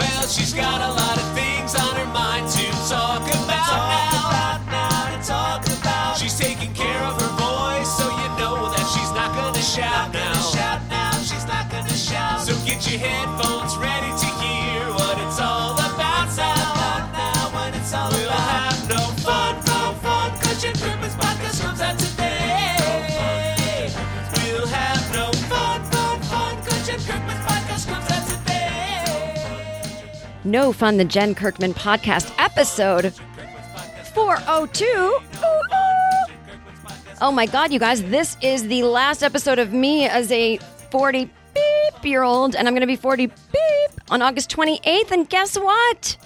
Well, she's got a lot of things on her mind to talk about No Fun, the Jen Kirkman podcast, episode 402. Ooh, ooh. Oh my God, you guys, this is the last episode of me as a 40 beep year old, and I'm going to be 40 beep on August 28th. And guess what?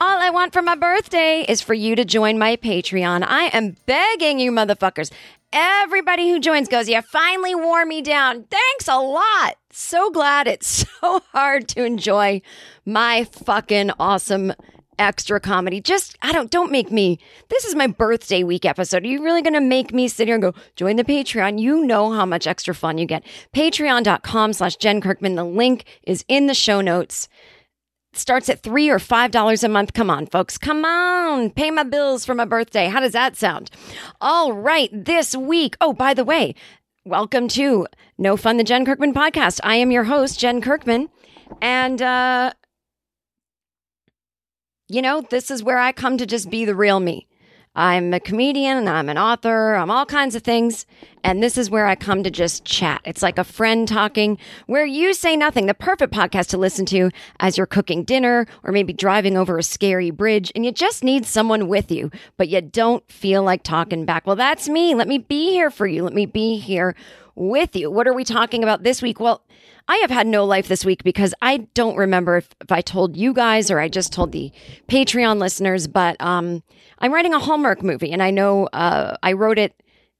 All I want for my birthday is for you to join my Patreon. I am begging you, motherfuckers. Everybody who joins goes, You finally wore me down. Thanks a lot. So glad it's so hard to enjoy my fucking awesome extra comedy. Just, I don't, don't make me. This is my birthday week episode. Are you really going to make me sit here and go, join the Patreon? You know how much extra fun you get. Patreon.com slash Jen Kirkman. The link is in the show notes starts at three or five dollars a month. Come on, folks. Come on. Pay my bills for my birthday. How does that sound? All right. This week. Oh, by the way, welcome to No Fun, the Jen Kirkman podcast. I am your host, Jen Kirkman. And, uh, you know, this is where I come to just be the real me. I'm a comedian, and I'm an author, I'm all kinds of things. And this is where I come to just chat. It's like a friend talking where you say nothing. The perfect podcast to listen to as you're cooking dinner or maybe driving over a scary bridge and you just need someone with you, but you don't feel like talking back. Well, that's me. Let me be here for you. Let me be here with you. What are we talking about this week? Well, I have had no life this week because I don't remember if, if I told you guys or I just told the Patreon listeners, but um, I'm writing a Hallmark movie and I know uh, I wrote it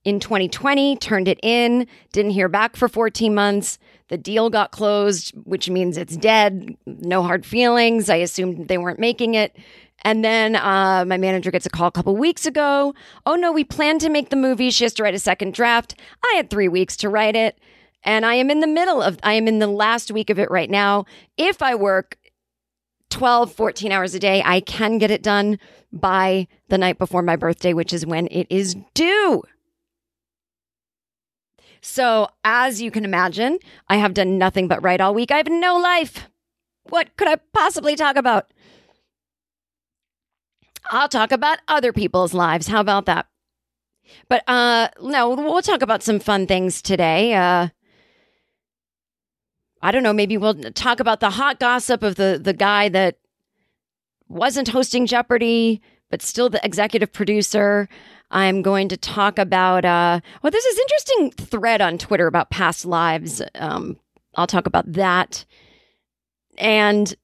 in 2020, turned it in, didn't hear back for 14 months. The deal got closed, which means it's dead. No hard feelings. I assumed they weren't making it. And then uh, my manager gets a call a couple weeks ago. Oh no, we plan to make the movie. She has to write a second draft. I had three weeks to write it. And I am in the middle of, I am in the last week of it right now. If I work 12, 14 hours a day, I can get it done by the night before my birthday, which is when it is due. So, as you can imagine, I have done nothing but write all week. I have no life. What could I possibly talk about? I'll talk about other people's lives. How about that? But uh no, we'll talk about some fun things today. Uh I don't know, maybe we'll talk about the hot gossip of the the guy that wasn't hosting Jeopardy but still the executive producer. I'm going to talk about uh well there's this interesting thread on Twitter about past lives. Um I'll talk about that. And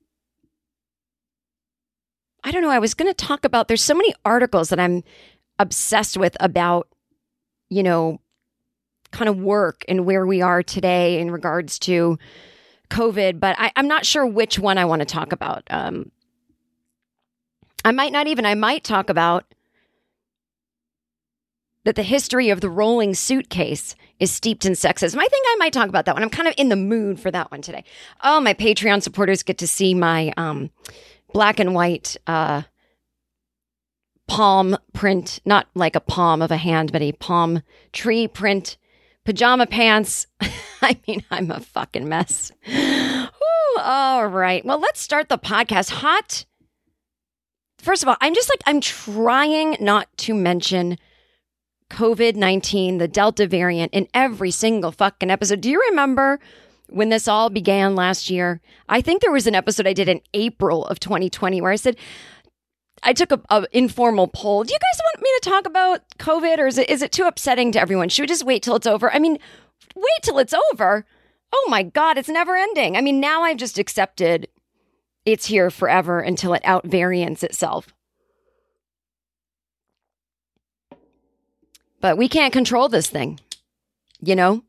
I don't know, I was going to talk about there's so many articles that I'm obsessed with about you know kind of work and where we are today in regards to COVID, but I, I'm not sure which one I want to talk about. Um, I might not even, I might talk about that the history of the rolling suitcase is steeped in sexism. I think I might talk about that one. I'm kind of in the mood for that one today. Oh, my Patreon supporters get to see my um, black and white uh, palm print, not like a palm of a hand, but a palm tree print pajama pants. I mean, I'm a fucking mess. Ooh, all right. Well, let's start the podcast. Hot. First of all, I'm just like, I'm trying not to mention COVID 19, the Delta variant, in every single fucking episode. Do you remember when this all began last year? I think there was an episode I did in April of 2020 where I said, I took a, a, informal poll. Do you guys want me to talk about COVID, or is it is it too upsetting to everyone? Should we just wait till it's over? I mean, wait till it's over. Oh my God, it's never ending. I mean, now I've just accepted it's here forever until it outvariants itself. But we can't control this thing, you know?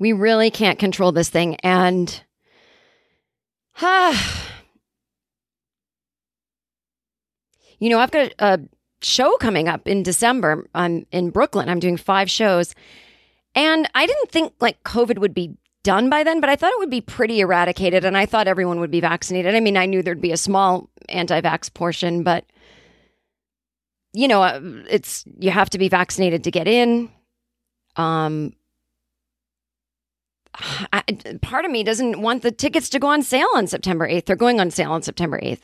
We really can't control this thing. And, ah, you know, I've got a show coming up in December. I'm in Brooklyn. I'm doing five shows. And I didn't think like COVID would be done by then, but I thought it would be pretty eradicated. And I thought everyone would be vaccinated. I mean, I knew there'd be a small anti vax portion, but you know, uh, it's you have to be vaccinated to get in. Um, I, part of me doesn't want the tickets to go on sale on September 8th. They're going on sale on September 8th.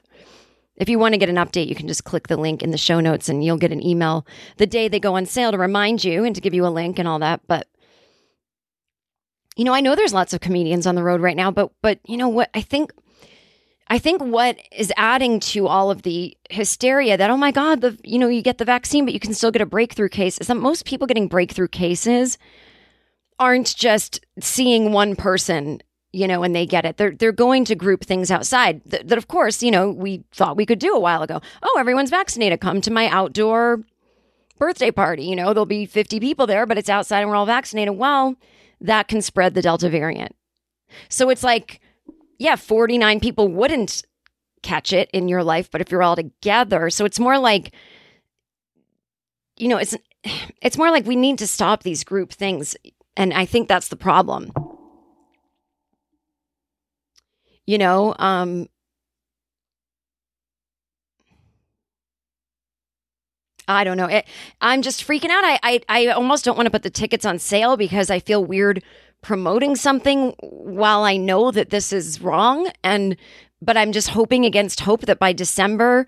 If you want to get an update, you can just click the link in the show notes and you'll get an email the day they go on sale to remind you and to give you a link and all that. But you know, I know there's lots of comedians on the road right now, but but you know what? I think I think what is adding to all of the hysteria that, oh my God, the you know, you get the vaccine, but you can still get a breakthrough case is that most people getting breakthrough cases aren't just seeing one person, you know, and they get it. They're they're going to group things outside that, that of course, you know, we thought we could do a while ago. Oh, everyone's vaccinated. Come to my outdoor birthday party. You know, there'll be 50 people there, but it's outside and we're all vaccinated. Well, that can spread the Delta variant. So it's like yeah, 49 people wouldn't catch it in your life, but if you're all together, so it's more like, you know, it's it's more like we need to stop these group things, and I think that's the problem. You know, um, I don't know. It, I'm just freaking out. I, I I almost don't want to put the tickets on sale because I feel weird promoting something while I know that this is wrong. And, but I'm just hoping against hope that by December,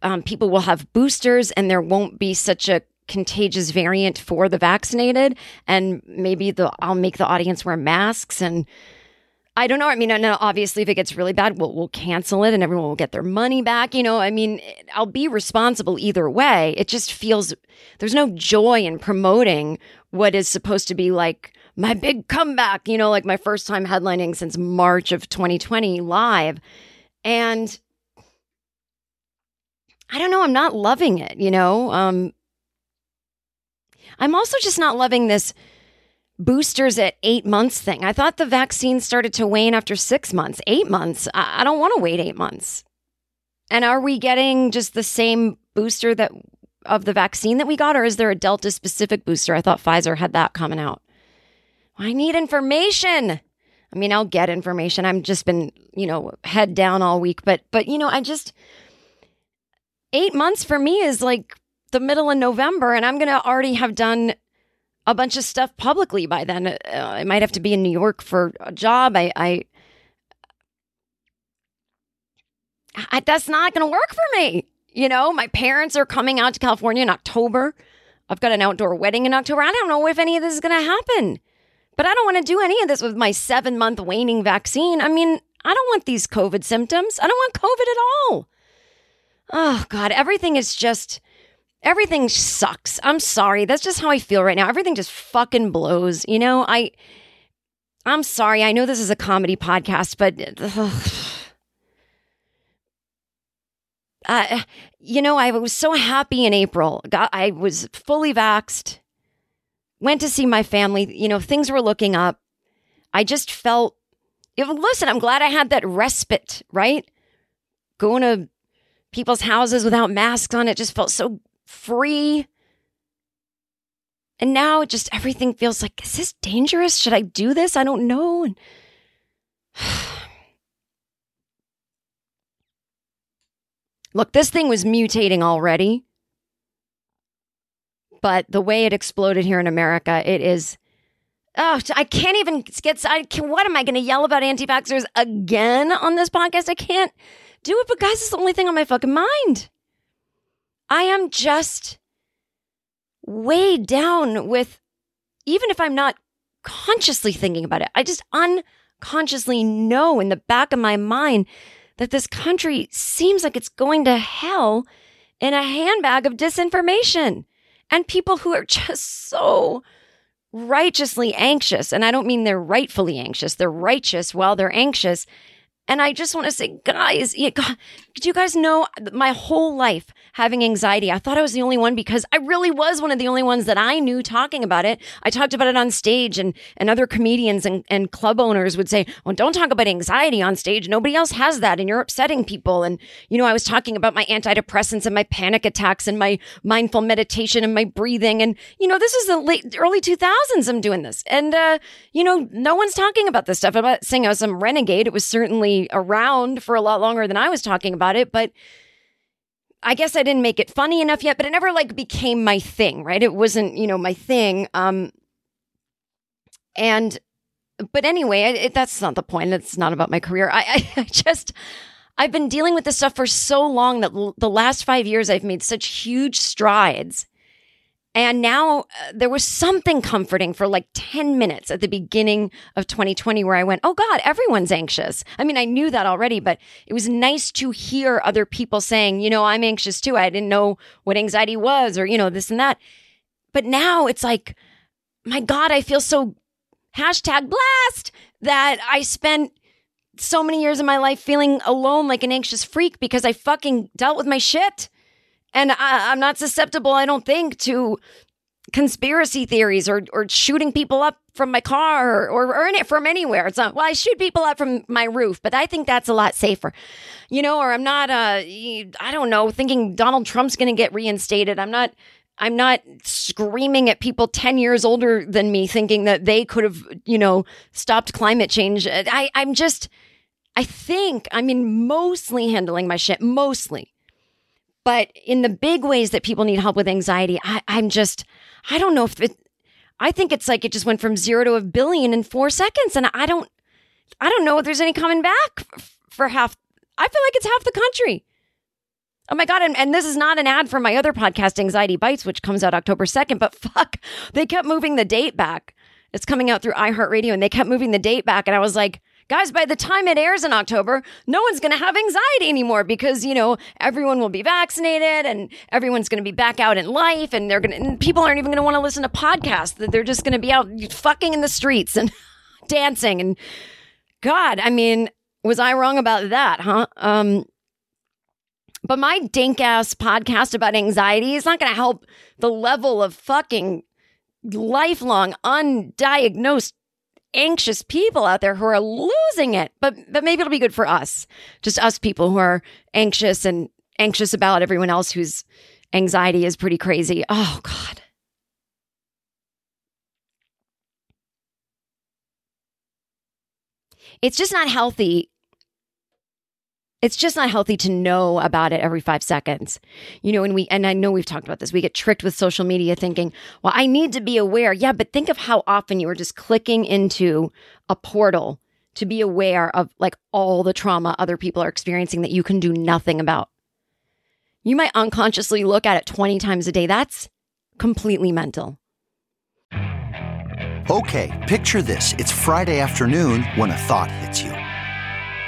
um, people will have boosters and there won't be such a contagious variant for the vaccinated. And maybe the, I'll make the audience wear masks and, I don't know. I mean, obviously, if it gets really bad, we'll, we'll cancel it and everyone will get their money back. You know, I mean, I'll be responsible either way. It just feels there's no joy in promoting what is supposed to be like my big comeback, you know, like my first time headlining since March of 2020 live. And I don't know, I'm not loving it, you know? Um, I'm also just not loving this boosters at eight months thing. I thought the vaccine started to wane after six months, eight months. I, I don't want to wait eight months. And are we getting just the same booster that of the vaccine that we got, or is there a Delta specific booster? I thought Pfizer had that coming out. I need information. I mean, I'll get information. I've just been, you know, head down all week, but but you know, I just 8 months for me is like the middle of November and I'm going to already have done a bunch of stuff publicly by then. Uh, I might have to be in New York for a job. I, I, I that's not going to work for me. You know, my parents are coming out to California in October. I've got an outdoor wedding in October. I don't know if any of this is going to happen. But I don't want to do any of this with my seven month waning vaccine. I mean, I don't want these COVID symptoms. I don't want COVID at all. Oh, God, everything is just, everything sucks. I'm sorry. That's just how I feel right now. Everything just fucking blows. You know, I, I'm sorry. I know this is a comedy podcast, but, uh, you know, I was so happy in April. God, I was fully vaxxed went to see my family. You know, things were looking up. I just felt, listen, I'm glad I had that respite, right? Going to people's houses without masks on, it just felt so free. And now just everything feels like, is this dangerous? Should I do this? I don't know. And Look, this thing was mutating already. But the way it exploded here in America, it is. Oh, I can't even get. I can, what am I going to yell about anti vaxxers again on this podcast? I can't do it, but guys, it's the only thing on my fucking mind. I am just weighed down with, even if I'm not consciously thinking about it, I just unconsciously know in the back of my mind that this country seems like it's going to hell in a handbag of disinformation and people who are just so righteously anxious. And I don't mean they're rightfully anxious, they're righteous while they're anxious. And I just want to say, guys, do you guys know my whole life having anxiety? I thought I was the only one because I really was one of the only ones that I knew talking about it. I talked about it on stage and, and other comedians and, and club owners would say, well, don't talk about anxiety on stage. Nobody else has that and you're upsetting people. And, you know, I was talking about my antidepressants and my panic attacks and my mindful meditation and my breathing. And, you know, this is the late, early 2000s I'm doing this. And, uh, you know, no one's talking about this stuff. I'm not saying I was some renegade. It was certainly around for a lot longer than I was talking about it, but I guess I didn't make it funny enough yet, but it never like became my thing, right? It wasn't, you know, my thing. Um and but anyway, it, that's not the point. It's not about my career. I, I, I just I've been dealing with this stuff for so long that l- the last 5 years I've made such huge strides and now uh, there was something comforting for like 10 minutes at the beginning of 2020 where I went, Oh God, everyone's anxious. I mean, I knew that already, but it was nice to hear other people saying, you know, I'm anxious too. I didn't know what anxiety was or, you know, this and that. But now it's like, my God, I feel so hashtag blast that I spent so many years of my life feeling alone like an anxious freak because I fucking dealt with my shit. And I, am not susceptible, I don't think, to conspiracy theories or, or shooting people up from my car or, or it from anywhere. It's not, well, I shoot people up from my roof, but I think that's a lot safer, you know, or I'm not, uh, I don't know, thinking Donald Trump's going to get reinstated. I'm not, I'm not screaming at people 10 years older than me thinking that they could have, you know, stopped climate change. I, I'm just, I think, I mean, mostly handling my shit, mostly. But in the big ways that people need help with anxiety, I, I'm just, I don't know if it, I think it's like it just went from zero to a billion in four seconds. And I don't, I don't know if there's any coming back for half. I feel like it's half the country. Oh my God. And, and this is not an ad for my other podcast, Anxiety Bites, which comes out October 2nd, but fuck, they kept moving the date back. It's coming out through iHeartRadio and they kept moving the date back. And I was like, Guys, by the time it airs in October, no one's going to have anxiety anymore because, you know, everyone will be vaccinated and everyone's going to be back out in life and they're going to, people aren't even going to want to listen to podcasts. That They're just going to be out fucking in the streets and dancing. And God, I mean, was I wrong about that, huh? Um, but my dink ass podcast about anxiety is not going to help the level of fucking lifelong undiagnosed anxious people out there who are losing it. But but maybe it'll be good for us. Just us people who are anxious and anxious about everyone else whose anxiety is pretty crazy. Oh god. It's just not healthy it's just not healthy to know about it every five seconds. You know, and we, and I know we've talked about this, we get tricked with social media thinking, well, I need to be aware. Yeah, but think of how often you are just clicking into a portal to be aware of like all the trauma other people are experiencing that you can do nothing about. You might unconsciously look at it 20 times a day. That's completely mental. Okay, picture this. It's Friday afternoon when a thought hits you.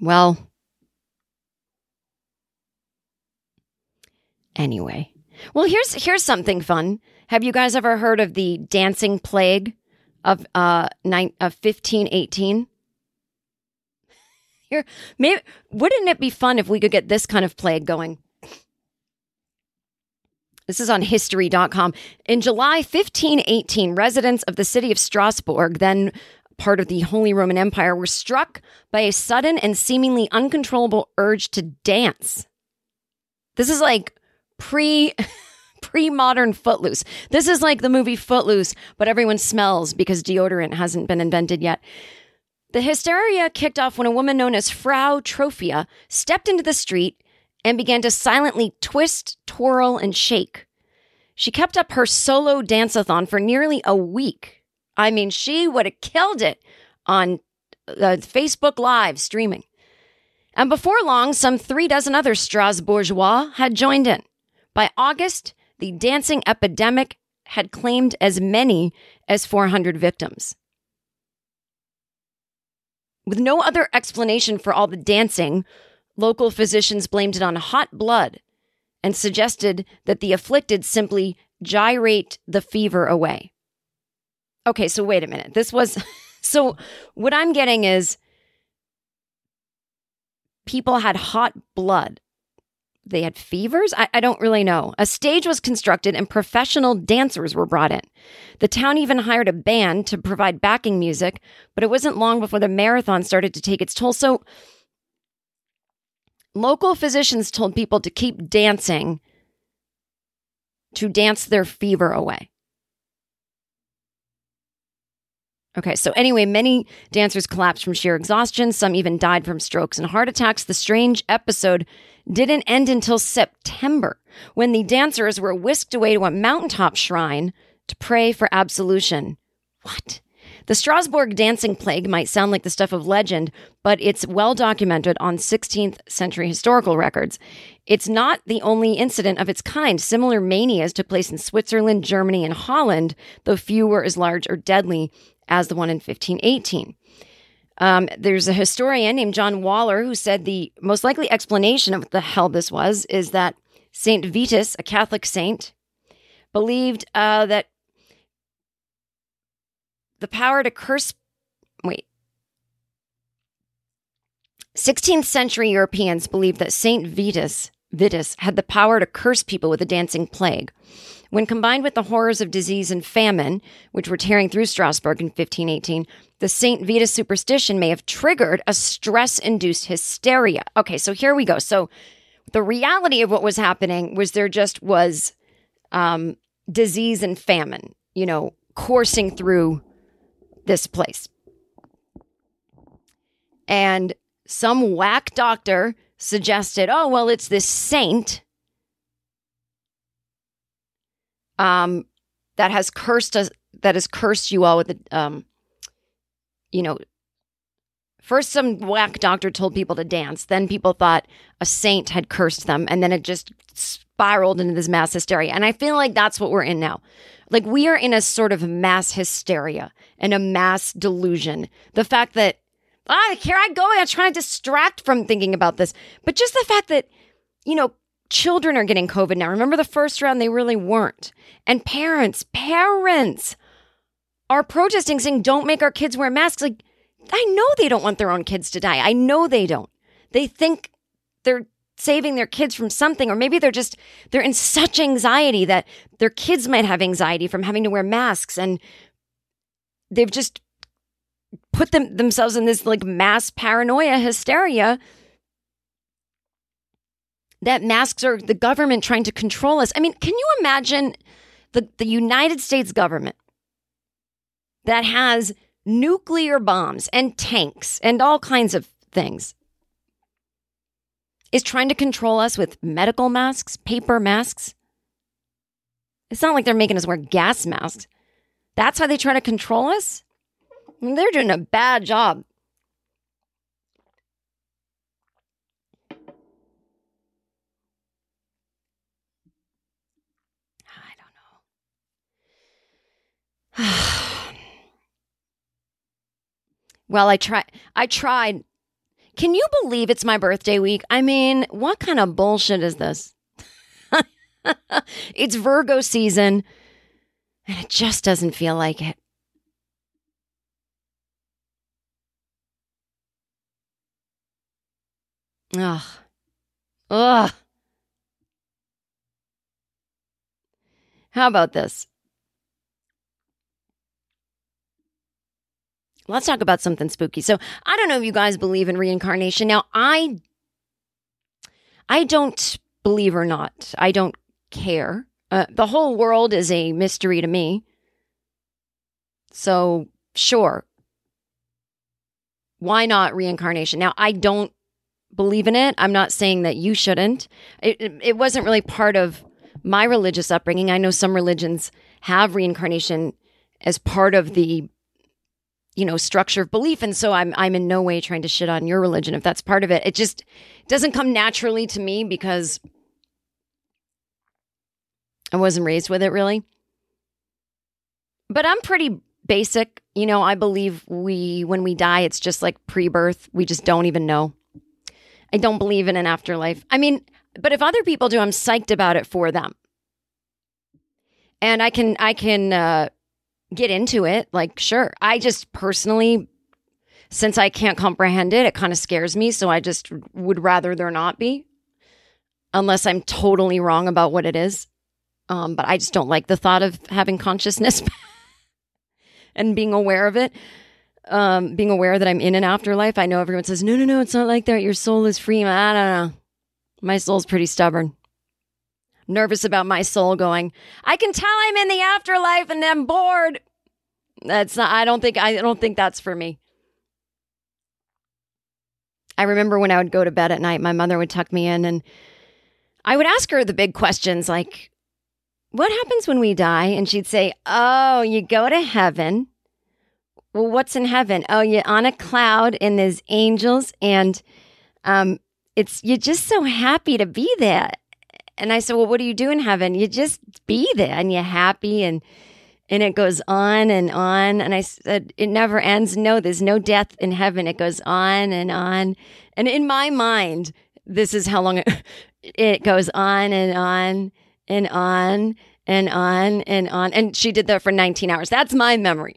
Well, anyway. Well, here's here's something fun. Have you guys ever heard of the dancing plague of uh nine of fifteen eighteen? Here, maybe wouldn't it be fun if we could get this kind of plague going? This is on history.com. In July 1518, residents of the city of Strasbourg, then part of the Holy Roman Empire, were struck by a sudden and seemingly uncontrollable urge to dance. This is like pre pre modern Footloose. This is like the movie Footloose, but everyone smells because deodorant hasn't been invented yet. The hysteria kicked off when a woman known as Frau Troffea stepped into the street and began to silently twist, twirl, and shake. She kept up her solo dance-a-thon for nearly a week. I mean, she would have killed it on uh, Facebook Live streaming. And before long, some three dozen other Strasbourgeois had joined in. By August, the dancing epidemic had claimed as many as 400 victims. With no other explanation for all the dancing, local physicians blamed it on hot blood and suggested that the afflicted simply gyrate the fever away. Okay, so wait a minute. This was so what I'm getting is people had hot blood. They had fevers? I, I, don't really know. A stage was constructed and professional dancers were brought in. The town even hired a band to provide backing music, but it wasn't long before the marathon started to take its toll. So, local physicians told people to keep dancing to dance their fever away. Okay, so anyway, many dancers collapsed from sheer exhaustion. Some even died from strokes and heart attacks. The strange episode didn't end until September when the dancers were whisked away to a mountaintop shrine to pray for absolution. What? The Strasbourg dancing plague might sound like the stuff of legend, but it's well documented on 16th century historical records. It's not the only incident of its kind. Similar manias took place in Switzerland, Germany, and Holland, though few were as large or deadly as the one in 1518. Um, there's a historian named John Waller who said the most likely explanation of what the hell this was is that Saint Vitus, a Catholic saint, believed uh, that the power to curse. Wait. 16th century Europeans believed that Saint Vitus, Vitus had the power to curse people with a dancing plague. When combined with the horrors of disease and famine, which were tearing through Strasbourg in 1518, the St. Vitus superstition may have triggered a stress induced hysteria. Okay, so here we go. So the reality of what was happening was there just was um, disease and famine, you know, coursing through this place. And some whack doctor suggested, oh, well, it's this saint um, that has cursed us, that has cursed you all with a, um, you know, first some whack doctor told people to dance. Then people thought a saint had cursed them. And then it just spiraled into this mass hysteria. And I feel like that's what we're in now. Like we are in a sort of mass hysteria and a mass delusion. The fact that, ah, here I go. I'm trying to distract from thinking about this. But just the fact that, you know, children are getting COVID now. Remember the first round, they really weren't. And parents, parents are protesting saying, don't make our kids wear masks. Like, I know they don't want their own kids to die. I know they don't. They think they're saving their kids from something, or maybe they're just, they're in such anxiety that their kids might have anxiety from having to wear masks. And they've just put them themselves in this like mass paranoia hysteria that masks are the government trying to control us. I mean, can you imagine the, the United States government that has nuclear bombs and tanks and all kinds of things is trying to control us with medical masks, paper masks? It's not like they're making us wear gas masks. That's how they try to control us? They're doing a bad job. I don't know. well, I try I tried. Can you believe it's my birthday week? I mean, what kind of bullshit is this? it's Virgo season and it just doesn't feel like it. Ugh. Ugh. How about this? Let's talk about something spooky. So, I don't know if you guys believe in reincarnation. Now, I I don't believe or not. I don't care. Uh, the whole world is a mystery to me. So, sure. Why not reincarnation? Now, I don't believe in it. I'm not saying that you shouldn't. It, it, it wasn't really part of my religious upbringing. I know some religions have reincarnation as part of the you know structure of belief and so I'm I'm in no way trying to shit on your religion if that's part of it. It just doesn't come naturally to me because I wasn't raised with it really. But I'm pretty basic. You know, I believe we when we die it's just like pre-birth. We just don't even know. I don't believe in an afterlife. I mean, but if other people do, I'm psyched about it for them. And I can I can uh, get into it. Like, sure. I just personally, since I can't comprehend it, it kind of scares me. So I just would rather there not be, unless I'm totally wrong about what it is. Um, but I just don't like the thought of having consciousness and being aware of it um, being aware that I'm in an afterlife. I know everyone says, no, no, no, it's not like that. Your soul is free. I don't know. My soul's pretty stubborn. Nervous about my soul going, I can tell I'm in the afterlife and I'm bored. That's not, I don't think, I don't think that's for me. I remember when I would go to bed at night, my mother would tuck me in and I would ask her the big questions like, what happens when we die? And she'd say, Oh, you go to heaven well, what's in heaven? Oh, you're on a cloud and there's angels and um it's you're just so happy to be there. And I said, Well, what do you do in heaven? You just be there and you're happy and and it goes on and on. And I said, It never ends. No, there's no death in heaven. It goes on and on. And in my mind, this is how long it, it goes on and on and on and on and on. And she did that for 19 hours. That's my memory.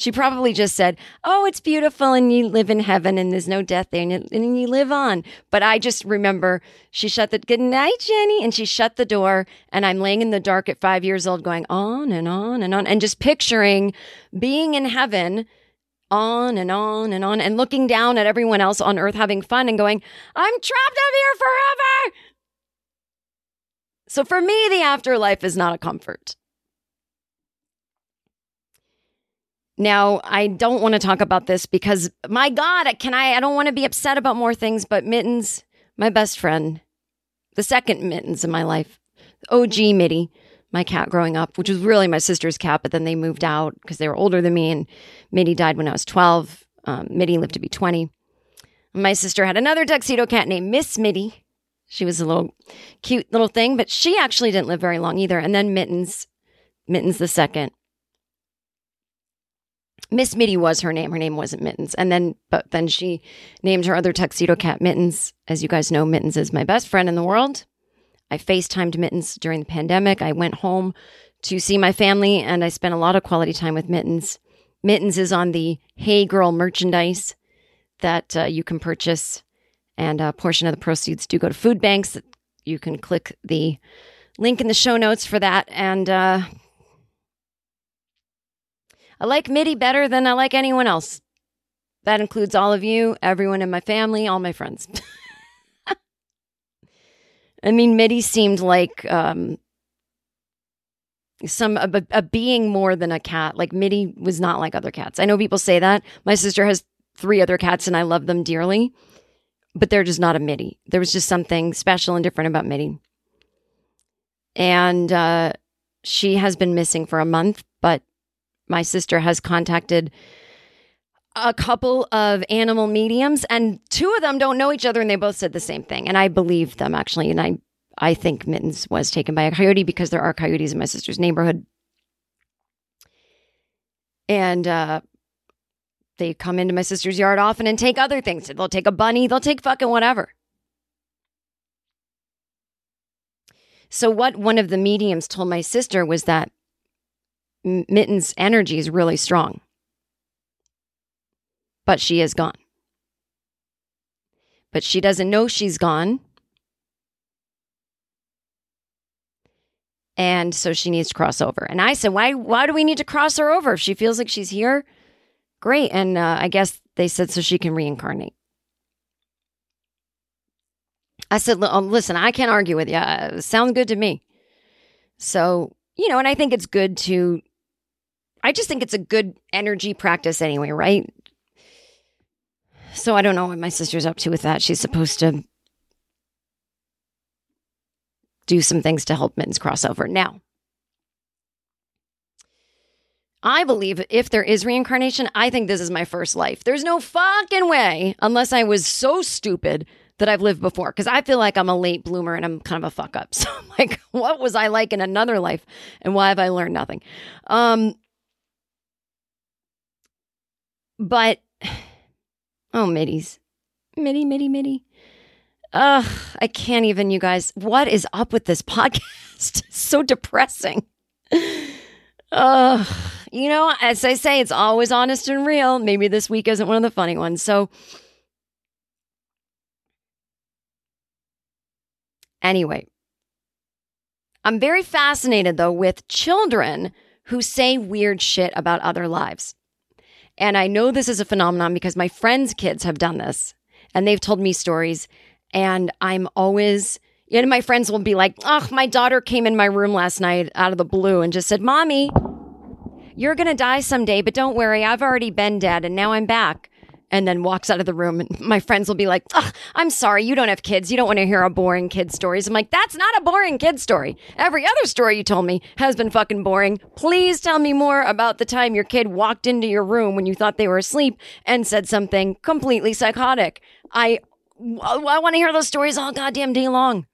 She probably just said, Oh, it's beautiful and you live in heaven and there's no death there and you, and you live on. But I just remember she shut the good night, Jenny. And she shut the door. And I'm laying in the dark at five years old going on and on and on and just picturing being in heaven on and on and on and looking down at everyone else on earth having fun and going, I'm trapped up here forever. So for me, the afterlife is not a comfort. Now, I don't want to talk about this because my God, can I? I don't want to be upset about more things, but Mittens, my best friend, the second Mittens in my life, OG Mitty, my cat growing up, which was really my sister's cat, but then they moved out because they were older than me, and Mitty died when I was 12. Um, Mitty lived to be 20. My sister had another tuxedo cat named Miss Mitty. She was a little cute little thing, but she actually didn't live very long either. And then Mittens, Mittens the second, Miss Mitty was her name. Her name wasn't Mittens. And then, but then she named her other tuxedo cat Mittens. As you guys know, Mittens is my best friend in the world. I FaceTimed Mittens during the pandemic. I went home to see my family and I spent a lot of quality time with Mittens. Mittens is on the Hay Girl merchandise that uh, you can purchase, and a portion of the proceeds do go to food banks. You can click the link in the show notes for that. And uh, I like Mitty better than I like anyone else. That includes all of you, everyone in my family, all my friends. I mean, Mitty seemed like um, some a, a, being more than a cat. Like Mitty was not like other cats. I know people say that. My sister has three other cats, and I love them dearly, but they're just not a Mitty. There was just something special and different about Mitty, and uh, she has been missing for a month. But my sister has contacted a couple of animal mediums and two of them don't know each other and they both said the same thing and i believe them actually and i i think mittens was taken by a coyote because there are coyotes in my sister's neighborhood and uh They come into my sister's yard often and take other things. They'll take a bunny, they'll take fucking whatever. So, what one of the mediums told my sister was that Mitten's energy is really strong, but she is gone. But she doesn't know she's gone. And so she needs to cross over. And I said, why, why do we need to cross her over? If she feels like she's here, great. And uh, I guess they said so she can reincarnate. I said, um, listen, I can't argue with you. Uh, sounds good to me. So, you know, and I think it's good to, I just think it's a good energy practice anyway, right? So I don't know what my sister's up to with that. She's supposed to do some things to help Mittens crossover. Now, I believe if there is reincarnation, I think this is my first life. There's no fucking way, unless I was so stupid that I've lived before, because I feel like I'm a late bloomer and I'm kind of a fuck up. So, I'm like, what was I like in another life, and why have I learned nothing? Um, but oh, Mitties, Mitty, Mitty, Mitty. Ugh, I can't even, you guys. What is up with this podcast? so depressing. Ugh, you know, as I say, it's always honest and real. Maybe this week isn't one of the funny ones. So, anyway, I'm very fascinated though with children who say weird shit about other lives. And I know this is a phenomenon because my friends' kids have done this and they've told me stories. And I'm always, know, my friends will be like, oh, my daughter came in my room last night out of the blue and just said, Mommy, you're going to die someday, but don't worry. I've already been dead and now I'm back. And then walks out of the room. And my friends will be like, I'm sorry, you don't have kids. You don't want to hear a boring kid stories. I'm like, that's not a boring kid story. Every other story you told me has been fucking boring. Please tell me more about the time your kid walked into your room when you thought they were asleep and said something completely psychotic. I I want to hear those stories all goddamn day long.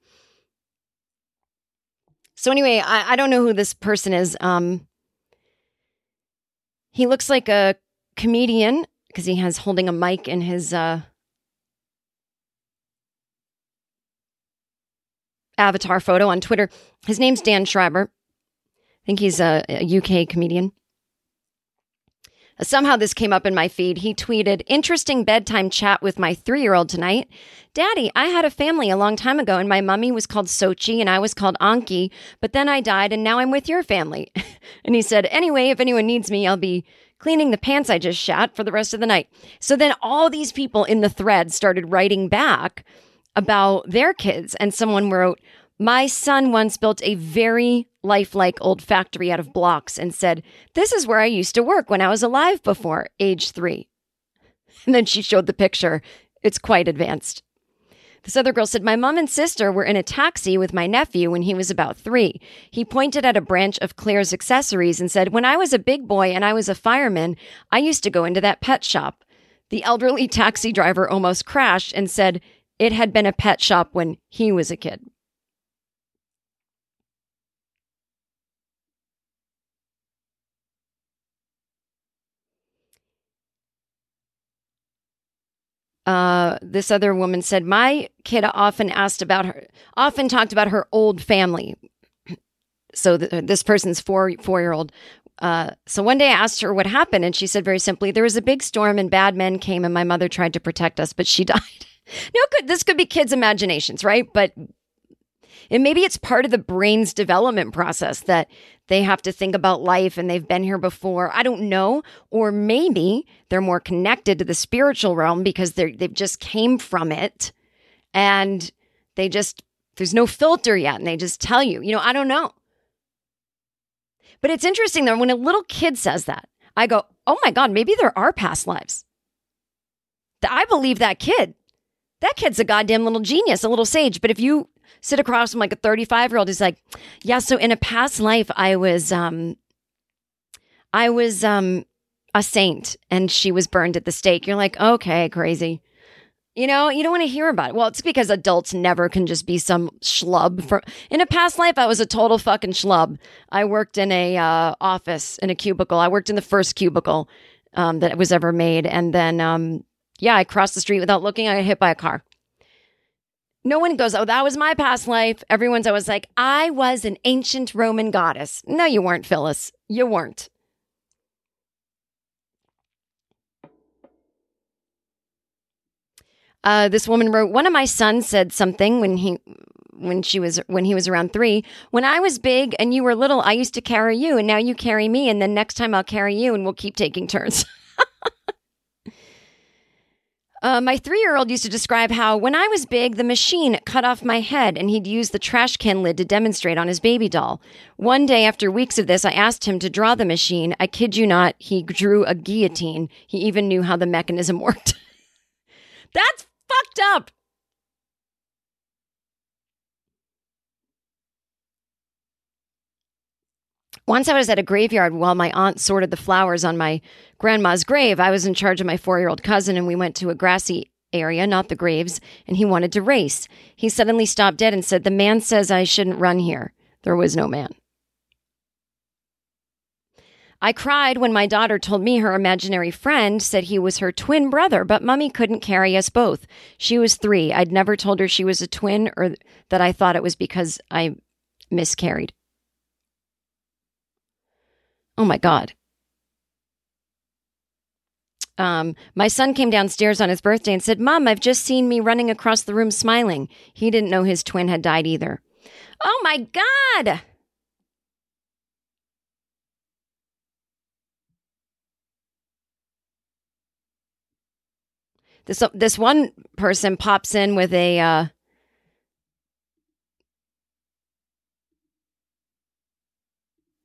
So anyway, I, I don't know who this person is. Um, he looks like a comedian because he has holding a mic in his uh, avatar photo on Twitter. His name's Dan Schreiber. I think he's a, a UK comedian. Somehow this came up in my feed. He tweeted, Interesting bedtime chat with my three year old tonight. Daddy, I had a family a long time ago and my mummy was called Sochi and I was called Anki, but then I died and now I'm with your family. and he said, Anyway, if anyone needs me, I'll be cleaning the pants I just shat for the rest of the night. So then all these people in the thread started writing back about their kids. And someone wrote, my son once built a very lifelike old factory out of blocks and said, This is where I used to work when I was alive before age three. And then she showed the picture. It's quite advanced. This other girl said, My mom and sister were in a taxi with my nephew when he was about three. He pointed at a branch of Claire's accessories and said, When I was a big boy and I was a fireman, I used to go into that pet shop. The elderly taxi driver almost crashed and said it had been a pet shop when he was a kid. Uh, this other woman said, My kid often asked about her, often talked about her old family. So th- this person's four four year old. Uh, so one day I asked her what happened, and she said very simply, "There was a big storm, and bad men came, and my mother tried to protect us, but she died." no, could this could be kids' imaginations, right? But and maybe it's part of the brain's development process that they have to think about life and they've been here before. I don't know. Or maybe they're more connected to the spiritual realm because they they've just came from it and they just, there's no filter yet and they just tell you. You know, I don't know. But it's interesting though, when a little kid says that, I go, oh my God, maybe there are past lives. I believe that kid. That kid's a goddamn little genius, a little sage. But if you sit across from like a 35 year old who's like, yeah, so in a past life, I was, um, I was, um, a saint and she was burned at the stake. You're like, okay, crazy. You know, you don't want to hear about it. Well, it's because adults never can just be some schlub. For in a past life, I was a total fucking schlub. I worked in a uh, office in a cubicle. I worked in the first cubicle um, that was ever made. And then, um, yeah, I crossed the street without looking. I got hit by a car. No one goes, Oh, that was my past life. Everyone's always like, I was an ancient Roman goddess. No, you weren't, Phyllis. You weren't. Uh, this woman wrote, One of my sons said something when he when she was when he was around three. When I was big and you were little, I used to carry you, and now you carry me, and then next time I'll carry you, and we'll keep taking turns. uh, my three year old used to describe how when I was big, the machine cut off my head, and he'd use the trash can lid to demonstrate on his baby doll. One day, after weeks of this, I asked him to draw the machine. I kid you not, he drew a guillotine. He even knew how the mechanism worked. That's fucked up. Once I was at a graveyard while my aunt sorted the flowers on my grandma's grave. I was in charge of my four year old cousin, and we went to a grassy area, not the graves, and he wanted to race. He suddenly stopped dead and said, The man says I shouldn't run here. There was no man. I cried when my daughter told me her imaginary friend said he was her twin brother, but mummy couldn't carry us both. She was three. I'd never told her she was a twin or that I thought it was because I miscarried. Oh my God. Um, my son came downstairs on his birthday and said, Mom, I've just seen me running across the room smiling. He didn't know his twin had died either. Oh my God. This this one person pops in with a uh,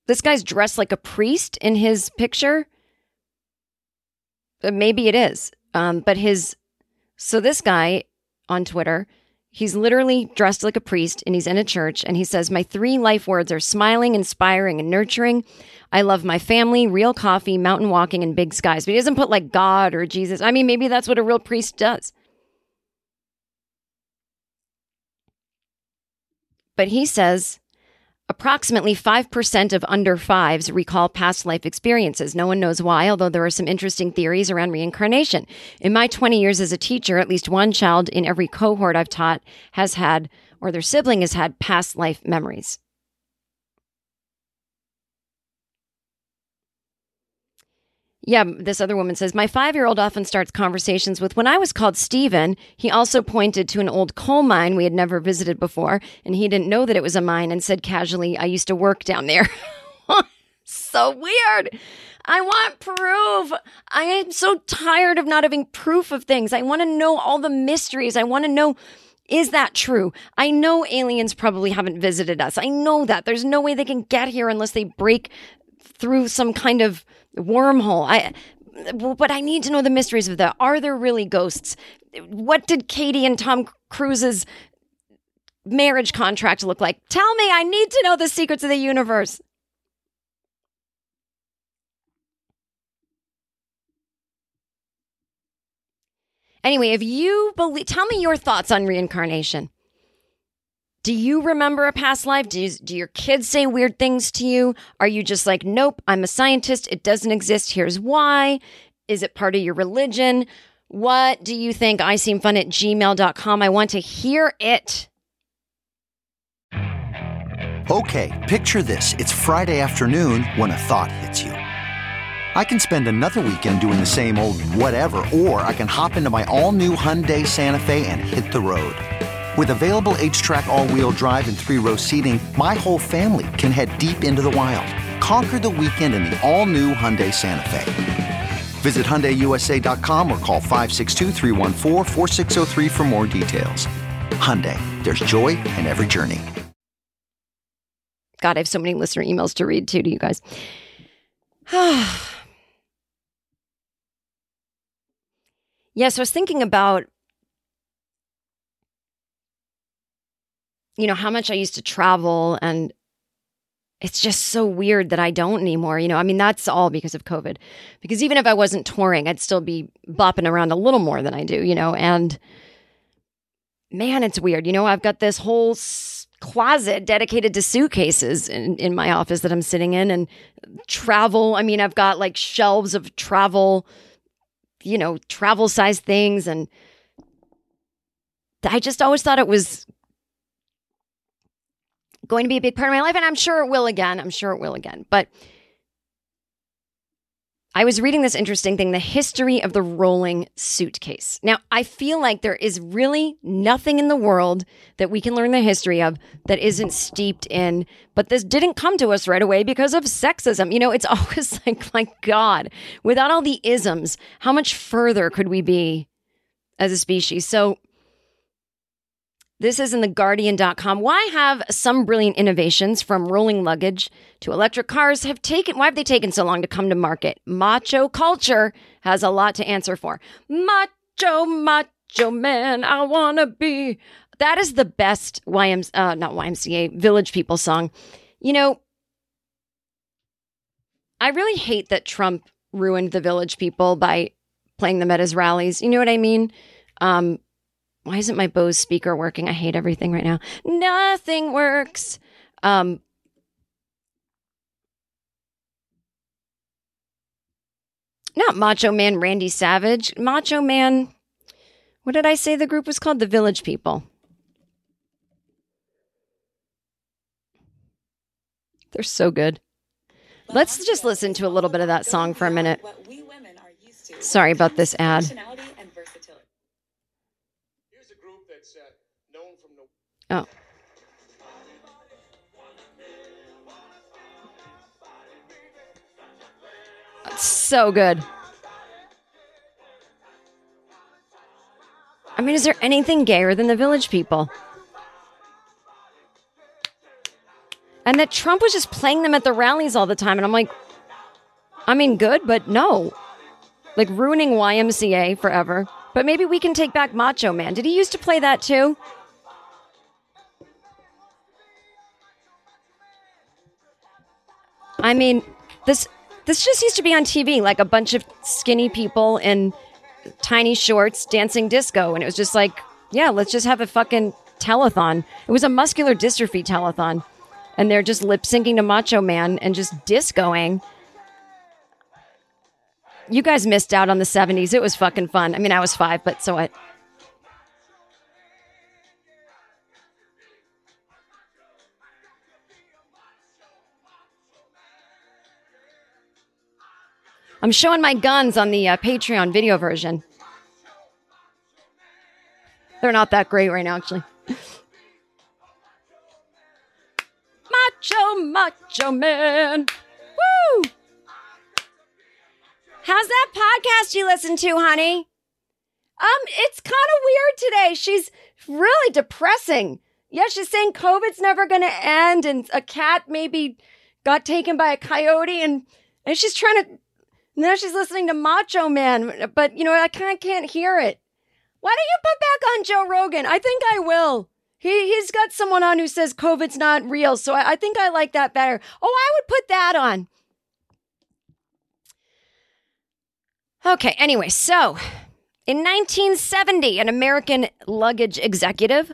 this guy's dressed like a priest in his picture. Uh, Maybe it is, um, but his so this guy on Twitter, he's literally dressed like a priest and he's in a church and he says, "My three life words are smiling, inspiring, and nurturing. I love my family, real coffee, mountain walking, and big skies." But he doesn't put like God or Jesus. I mean, maybe that's what a real priest does. But he says approximately 5% of under fives recall past life experiences. No one knows why, although there are some interesting theories around reincarnation. In my 20 years as a teacher, at least one child in every cohort I've taught has had, or their sibling has had, past life memories. Yeah, this other woman says, My five year old often starts conversations with, When I was called Stephen, he also pointed to an old coal mine we had never visited before, and he didn't know that it was a mine and said casually, I used to work down there. so weird. I want proof. I am so tired of not having proof of things. I want to know all the mysteries. I want to know is that true? I know aliens probably haven't visited us. I know that. There's no way they can get here unless they break through some kind of wormhole. I but I need to know the mysteries of that. Are there really ghosts? What did Katie and Tom Cruise's marriage contract look like? Tell me, I need to know the secrets of the universe. Anyway, if you believe, tell me your thoughts on reincarnation. Do you remember a past life? Do, you, do your kids say weird things to you? Are you just like, nope, I'm a scientist. It doesn't exist. Here's why. Is it part of your religion? What do you think? I seem fun at gmail.com. I want to hear it. Okay, picture this. It's Friday afternoon when a thought hits you. I can spend another weekend doing the same old whatever, or I can hop into my all new Hyundai Santa Fe and hit the road. With available HTRAC, all wheel drive, and three row seating, my whole family can head deep into the wild. Conquer the weekend in the all new Hyundai Santa Fe. Visit HyundaiUSA.com or call 562 for more details. Hyundai, there's joy in every journey. God, I have so many listener emails to read too to you guys. yes, I was thinking about you know how much I used to travel and it's just so weird that I don't anymore. You know, I mean, that's all because of COVID. Because even if I wasn't touring, I'd still be bopping around a little more than I do, you know. And man, it's weird. You know, I've got this whole closet dedicated to suitcases in, in my office that I'm sitting in and travel. I mean, I've got like shelves of travel, you know, travel size things. And I just always thought it was going to be a big part of my life. And I'm sure it will again. I'm sure it will again. But I was reading this interesting thing the history of the rolling suitcase. Now, I feel like there is really nothing in the world that we can learn the history of that isn't steeped in, but this didn't come to us right away because of sexism. You know, it's always like, my God, without all the isms, how much further could we be as a species? So, this is in theguardian.com. Why have some brilliant innovations from rolling luggage to electric cars have taken why have they taken so long to come to market? Macho culture has a lot to answer for. Macho macho man, I want to be. That is the best YM uh, not YMCA Village People song. You know, I really hate that Trump ruined the Village People by playing them at his rallies. You know what I mean? Um, why isn't my Bose speaker working? I hate everything right now. Nothing works. Um, not Macho Man Randy Savage. Macho Man, what did I say the group was called? The Village People. They're so good. Let's just listen to a little bit of that song for a minute. Sorry about this ad. Here's a group that's uh, known from Oh. That's so good. I mean, is there anything gayer than the village people? And that Trump was just playing them at the rallies all the time. And I'm like, I mean, good, but no. Like ruining YMCA forever. But maybe we can take back Macho Man. Did he used to play that too? I mean, this this just used to be on TV, like a bunch of skinny people in tiny shorts dancing disco, and it was just like, yeah, let's just have a fucking telethon. It was a muscular dystrophy telethon, and they're just lip syncing to Macho Man and just discoing. You guys missed out on the '70s. It was fucking fun. I mean, I was five, but so what? I'm showing my guns on the uh, Patreon video version. They're not that great right now, actually. macho, macho man. Woo! How's that podcast you listen to, honey? Um, it's kind of weird today. She's really depressing. Yeah, she's saying COVID's never going to end, and a cat maybe got taken by a coyote, and and she's trying to. Now she's listening to Macho Man, but you know I kind of can't hear it. Why don't you put back on Joe Rogan? I think I will. He he's got someone on who says COVID's not real, so I, I think I like that better. Oh, I would put that on. Okay, anyway, so in 1970, an American luggage executive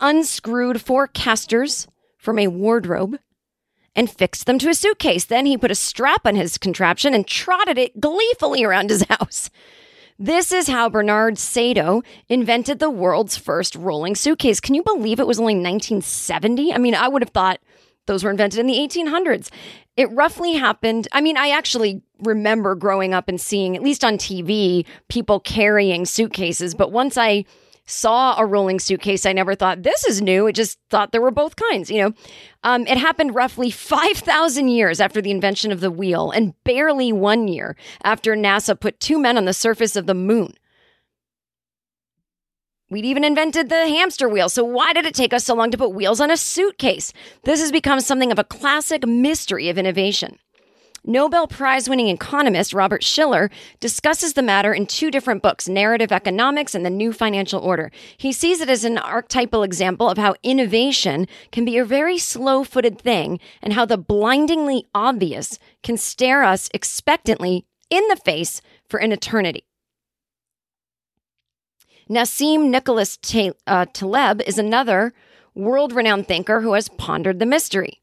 unscrewed four casters from a wardrobe and fixed them to a suitcase. Then he put a strap on his contraption and trotted it gleefully around his house. This is how Bernard Sadow invented the world's first rolling suitcase. Can you believe it was only 1970? I mean, I would have thought those were invented in the 1800s. It roughly happened. I mean, I actually remember growing up and seeing, at least on TV, people carrying suitcases. But once I saw a rolling suitcase, I never thought this is new. It just thought there were both kinds, you know. Um, it happened roughly 5,000 years after the invention of the wheel and barely one year after NASA put two men on the surface of the moon. We'd even invented the hamster wheel. So why did it take us so long to put wheels on a suitcase? This has become something of a classic mystery of innovation. Nobel Prize winning economist Robert Shiller discusses the matter in two different books, Narrative Economics and The New Financial Order. He sees it as an archetypal example of how innovation can be a very slow footed thing and how the blindingly obvious can stare us expectantly in the face for an eternity. Nassim Nicholas uh, Taleb is another world renowned thinker who has pondered the mystery.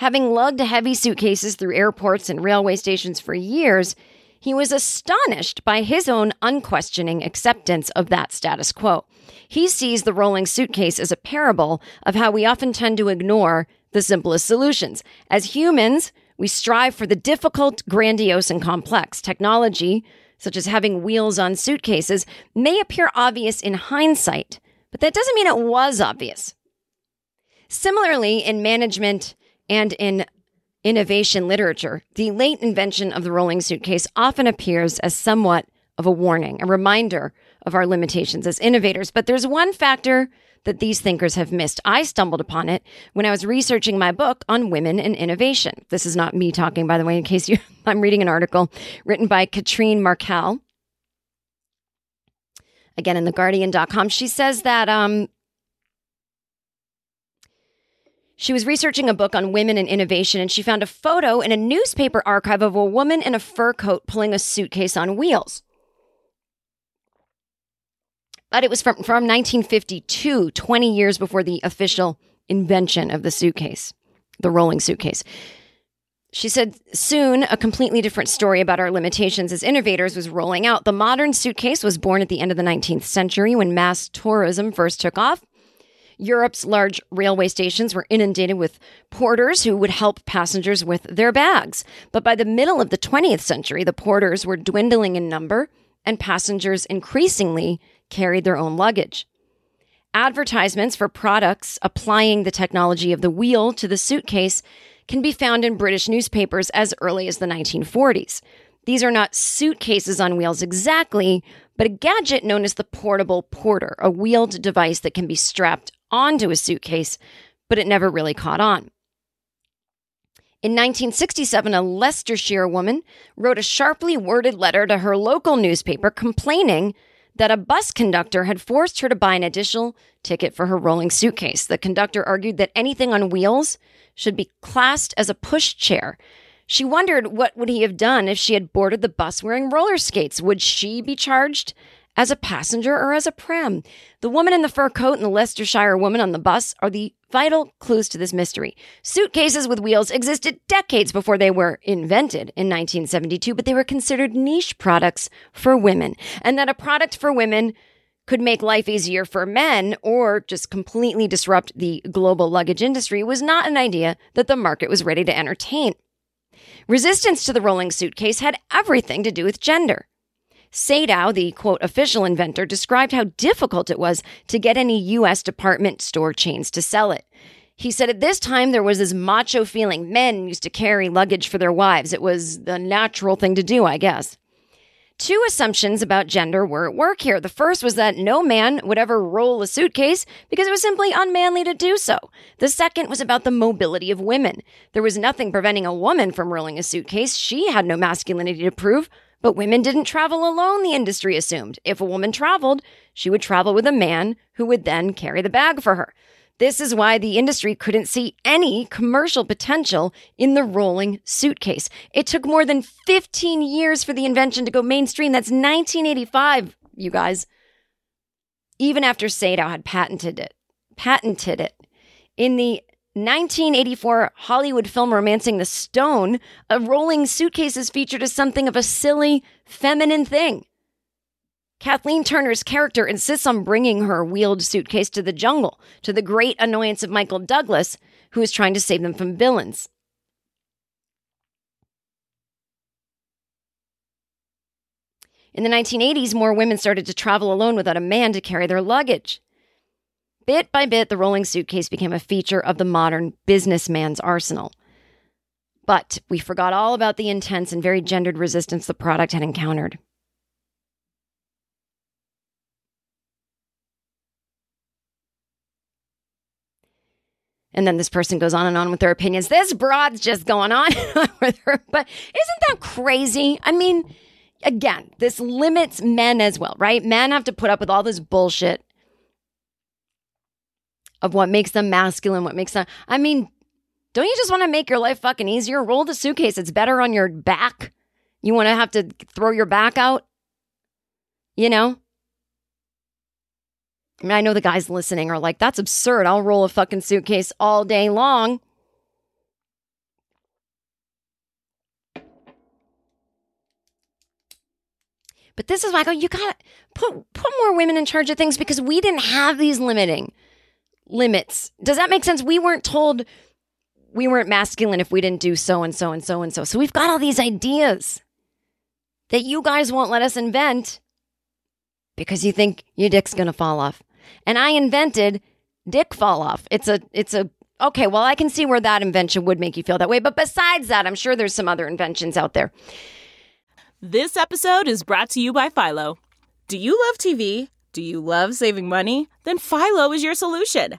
Having lugged heavy suitcases through airports and railway stations for years, he was astonished by his own unquestioning acceptance of that status quo. He sees the rolling suitcase as a parable of how we often tend to ignore the simplest solutions. As humans, we strive for the difficult, grandiose, and complex. Technology, such as having wheels on suitcases, may appear obvious in hindsight, but that doesn't mean it was obvious. Similarly, in management and in innovation literature, the late invention of the rolling suitcase often appears as somewhat of a warning, a reminder of our limitations as innovators. But there's one factor that these thinkers have missed. I stumbled upon it when I was researching my book on women and innovation. This is not me talking, by the way, in case you, I'm reading an article written by Katrine Markel. Again, in theguardian.com, she says that um, she was researching a book on women and innovation, and she found a photo in a newspaper archive of a woman in a fur coat pulling a suitcase on wheels. But it was from, from 1952, 20 years before the official invention of the suitcase, the rolling suitcase. She said, soon a completely different story about our limitations as innovators was rolling out. The modern suitcase was born at the end of the 19th century when mass tourism first took off. Europe's large railway stations were inundated with porters who would help passengers with their bags. But by the middle of the 20th century, the porters were dwindling in number and passengers increasingly carried their own luggage. Advertisements for products applying the technology of the wheel to the suitcase can be found in British newspapers as early as the 1940s. These are not suitcases on wheels exactly, but a gadget known as the portable porter, a wheeled device that can be strapped onto a suitcase, but it never really caught on. In 1967, a Leicestershire woman wrote a sharply worded letter to her local newspaper complaining that a bus conductor had forced her to buy an additional ticket for her rolling suitcase. The conductor argued that anything on wheels should be classed as a push chair. She wondered what would he have done if she had boarded the bus wearing roller skates. Would she be charged as a passenger or as a pram. The woman in the fur coat and the Leicestershire woman on the bus are the vital clues to this mystery. Suitcases with wheels existed decades before they were invented in 1972, but they were considered niche products for women. And that a product for women could make life easier for men or just completely disrupt the global luggage industry was not an idea that the market was ready to entertain. Resistance to the rolling suitcase had everything to do with gender. Sadow, the quote official inventor, described how difficult it was to get any U.S. department store chains to sell it. He said at this time there was this macho feeling. Men used to carry luggage for their wives. It was the natural thing to do, I guess. Two assumptions about gender were at work here. The first was that no man would ever roll a suitcase because it was simply unmanly to do so. The second was about the mobility of women. There was nothing preventing a woman from rolling a suitcase. She had no masculinity to prove. But women didn't travel alone, the industry assumed. If a woman traveled, she would travel with a man who would then carry the bag for her. This is why the industry couldn't see any commercial potential in the rolling suitcase. It took more than 15 years for the invention to go mainstream. That's 1985, you guys. Even after Sadow had patented it, patented it. In the 1984 Hollywood film Romancing the Stone, a rolling suitcase is featured as something of a silly, feminine thing. Kathleen Turner's character insists on bringing her wheeled suitcase to the jungle, to the great annoyance of Michael Douglas, who is trying to save them from villains. In the 1980s, more women started to travel alone without a man to carry their luggage. Bit by bit, the rolling suitcase became a feature of the modern businessman's arsenal. But we forgot all about the intense and very gendered resistance the product had encountered. And then this person goes on and on with their opinions. This broad's just going on with her. But isn't that crazy? I mean, again, this limits men as well, right? Men have to put up with all this bullshit of what makes them masculine, what makes them. I mean, don't you just want to make your life fucking easier? Roll the suitcase. It's better on your back. You want to have to throw your back out? You know? I mean, I know the guys listening are like, that's absurd. I'll roll a fucking suitcase all day long. But this is why I go, you gotta put put more women in charge of things because we didn't have these limiting limits. Does that make sense? We weren't told we weren't masculine if we didn't do so and so and so and so. So we've got all these ideas that you guys won't let us invent because you think your dick's gonna fall off. And I invented dick fall off. It's a it's a okay, well I can see where that invention would make you feel that way. But besides that, I'm sure there's some other inventions out there. This episode is brought to you by Philo. Do you love TV? Do you love saving money? Then Philo is your solution.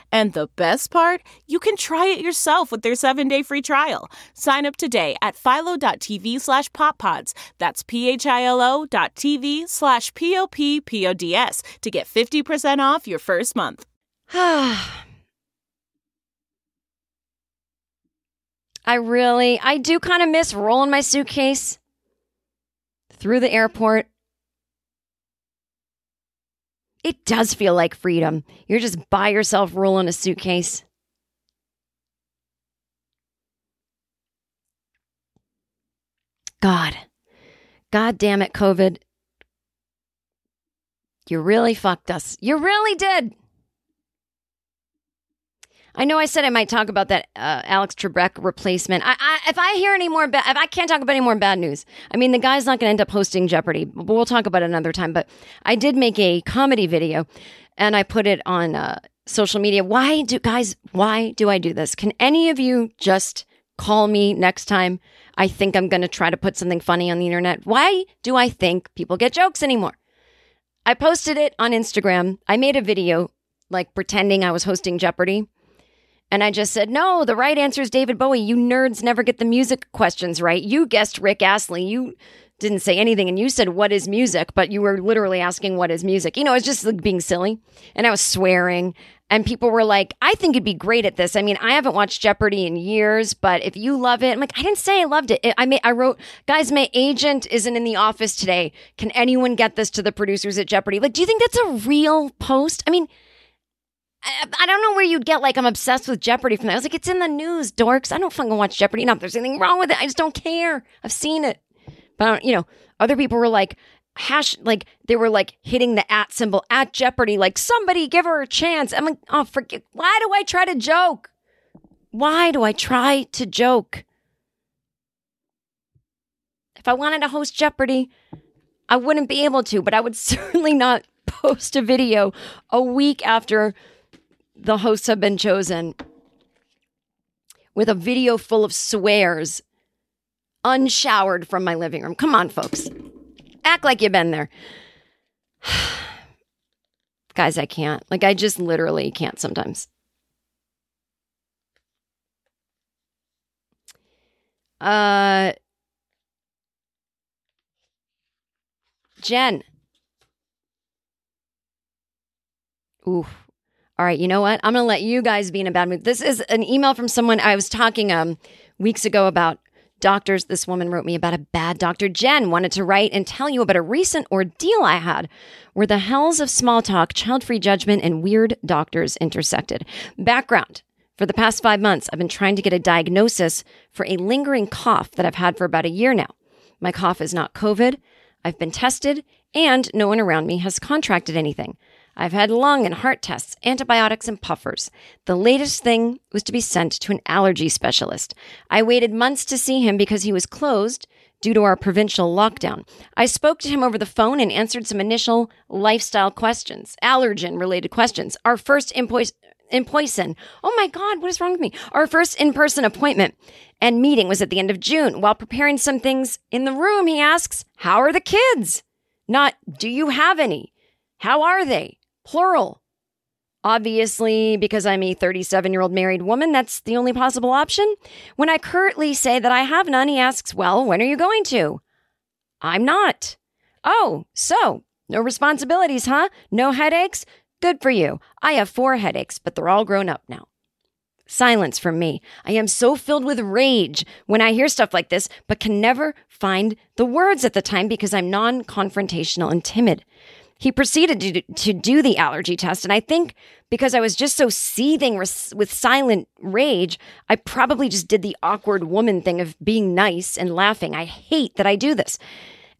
And the best part, you can try it yourself with their seven-day free trial. Sign up today at philo.tv slash poppods. That's p-h-i-l-o dot tv slash p-o-p-p-o-d-s to get 50% off your first month. I really, I do kind of miss rolling my suitcase through the airport. It does feel like freedom. You're just by yourself rolling a suitcase. God. God damn it, COVID. You really fucked us. You really did. I know I said I might talk about that uh, Alex Trebek replacement. I, I, if I hear any more bad, if I can't talk about any more bad news, I mean the guy's not going to end up hosting Jeopardy. But we'll talk about it another time. But I did make a comedy video, and I put it on uh, social media. Why do guys? Why do I do this? Can any of you just call me next time? I think I'm going to try to put something funny on the internet. Why do I think people get jokes anymore? I posted it on Instagram. I made a video like pretending I was hosting Jeopardy. And I just said, no, the right answer is David Bowie. You nerds never get the music questions right. You guessed Rick Astley. You didn't say anything and you said, what is music? But you were literally asking, what is music? You know, it's just like being silly. And I was swearing. And people were like, I think you'd be great at this. I mean, I haven't watched Jeopardy in years, but if you love it, I'm like, I didn't say I loved it. I may, I wrote, guys, my agent isn't in the office today. Can anyone get this to the producers at Jeopardy? Like, do you think that's a real post? I mean, I, don't know where you'd get like I'm obsessed with Jeopardy from that. I was like, it's in the news, dorks. I don't fucking watch Jeopardy. Not there's anything wrong with it. I just don't care. I've seen it. But uh, you know, other people were like, hash like they were like hitting the at symbol at Jeopardy, like somebody give her a chance. I'm like, oh forget why do I try to joke? Why do I try to joke? If I wanted to host Jeopardy, I wouldn't be able to, but I would certainly not post a video a week after the hosts have been chosen with a video full of swears unshowered from my living room. Come on, folks. Act like you've been there. Guys, I can't. Like, I just literally can't sometimes. Uh, Jen. Ooh, all right, you know what? I'm going to let you guys be in a bad mood. This is an email from someone I was talking um weeks ago about doctors. This woman wrote me about a bad doctor. Jen wanted to write and tell you about a recent ordeal I had where the hells of small talk, child free judgment, and weird doctors intersected. Background. For the past five months, I've been trying to get a diagnosis for a lingering cough that I've had for about a year now. My cough is not COVID. I've been tested, and no one around me has contracted anything. I've had lung and heart tests, antibiotics, and puffers. The latest thing was to be sent to an allergy specialist. I waited months to see him because he was closed due to our provincial lockdown. I spoke to him over the phone and answered some initial lifestyle questions, allergen related questions. Our first. In poison. Oh my God, what is wrong with me? Our first in person appointment and meeting was at the end of June. While preparing some things in the room, he asks, How are the kids? Not, Do you have any? How are they? Plural. Obviously, because I'm a 37 year old married woman, that's the only possible option. When I curtly say that I have none, he asks, Well, when are you going to? I'm not. Oh, so no responsibilities, huh? No headaches? Good for you. I have four headaches, but they're all grown up now. Silence from me. I am so filled with rage when I hear stuff like this, but can never find the words at the time because I'm non confrontational and timid. He proceeded to, to do the allergy test, and I think because I was just so seething with silent rage, I probably just did the awkward woman thing of being nice and laughing. I hate that I do this.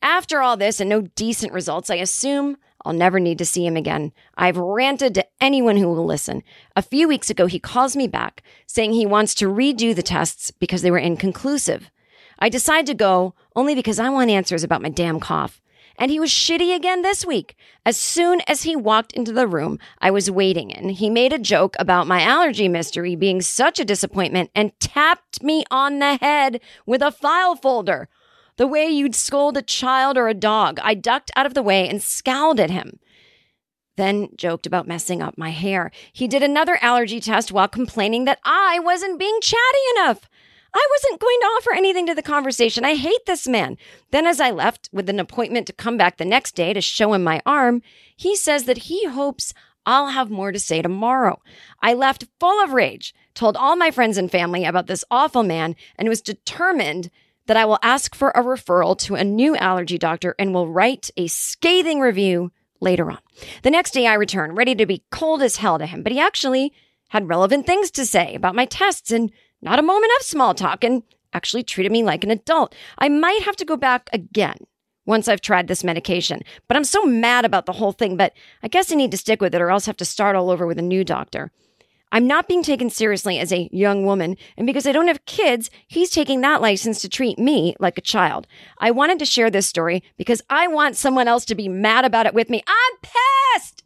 After all this and no decent results, I assume I'll never need to see him again. I've ranted to anyone who will listen. A few weeks ago, he calls me back saying he wants to redo the tests because they were inconclusive. I decide to go only because I want answers about my damn cough. And he was shitty again this week. As soon as he walked into the room I was waiting in, he made a joke about my allergy mystery being such a disappointment and tapped me on the head with a file folder. The way you'd scold a child or a dog. I ducked out of the way and scowled at him. Then joked about messing up my hair. He did another allergy test while complaining that I wasn't being chatty enough. I wasn't going to offer anything to the conversation. I hate this man. Then, as I left with an appointment to come back the next day to show him my arm, he says that he hopes I'll have more to say tomorrow. I left full of rage, told all my friends and family about this awful man, and was determined that I will ask for a referral to a new allergy doctor and will write a scathing review later on. The next day I return, ready to be cold as hell to him, but he actually had relevant things to say about my tests and not a moment of small talk and actually treated me like an adult. I might have to go back again once I've tried this medication, but I'm so mad about the whole thing, but I guess I need to stick with it or else have to start all over with a new doctor. I'm not being taken seriously as a young woman, and because I don't have kids, he's taking that license to treat me like a child. I wanted to share this story because I want someone else to be mad about it with me. I'm pissed!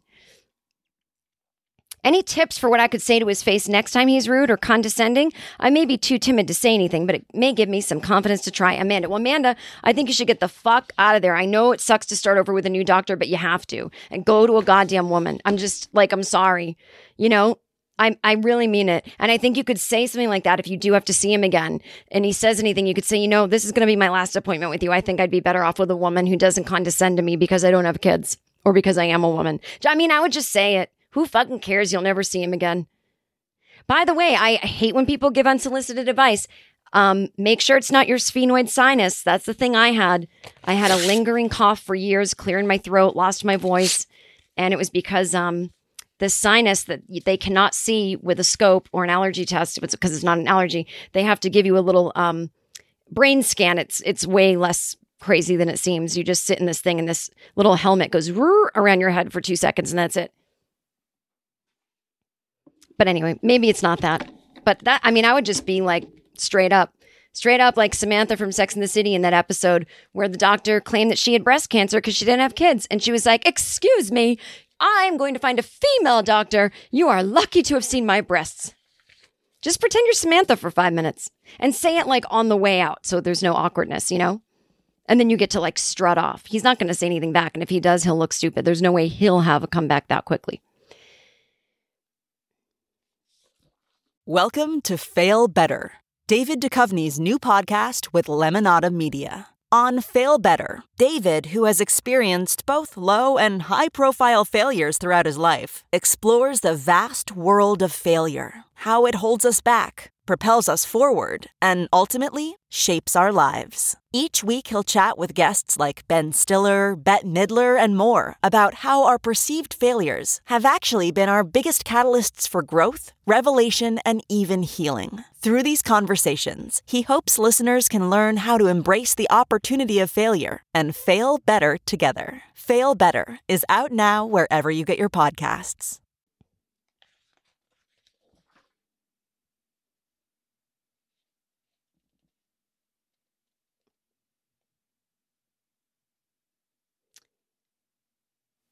Any tips for what I could say to his face next time he's rude or condescending? I may be too timid to say anything, but it may give me some confidence to try. Amanda, well, Amanda, I think you should get the fuck out of there. I know it sucks to start over with a new doctor, but you have to. And go to a goddamn woman. I'm just like, I'm sorry. You know, I, I really mean it. And I think you could say something like that if you do have to see him again and he says anything, you could say, you know, this is going to be my last appointment with you. I think I'd be better off with a woman who doesn't condescend to me because I don't have kids or because I am a woman. I mean, I would just say it. Who fucking cares? You'll never see him again. By the way, I hate when people give unsolicited advice. Um, make sure it's not your sphenoid sinus. That's the thing I had. I had a lingering cough for years, clearing my throat, lost my voice. And it was because, um, the sinus that they cannot see with a scope or an allergy test because it's not an allergy they have to give you a little um, brain scan it's it's way less crazy than it seems you just sit in this thing and this little helmet goes around your head for two seconds and that's it but anyway maybe it's not that but that i mean i would just be like straight up straight up like samantha from sex in the city in that episode where the doctor claimed that she had breast cancer because she didn't have kids and she was like excuse me I'm going to find a female doctor. You are lucky to have seen my breasts. Just pretend you're Samantha for five minutes and say it like on the way out so there's no awkwardness, you know? And then you get to like strut off. He's not going to say anything back. And if he does, he'll look stupid. There's no way he'll have a comeback that quickly. Welcome to Fail Better, David Duchovny's new podcast with Lemonada Media. On Fail Better, David, who has experienced both low and high profile failures throughout his life, explores the vast world of failure, how it holds us back, propels us forward, and ultimately shapes our lives. Each week, he'll chat with guests like Ben Stiller, Bette Midler, and more about how our perceived failures have actually been our biggest catalysts for growth, revelation, and even healing. Through these conversations, he hopes listeners can learn how to embrace the opportunity of failure and fail better together. Fail Better is out now wherever you get your podcasts.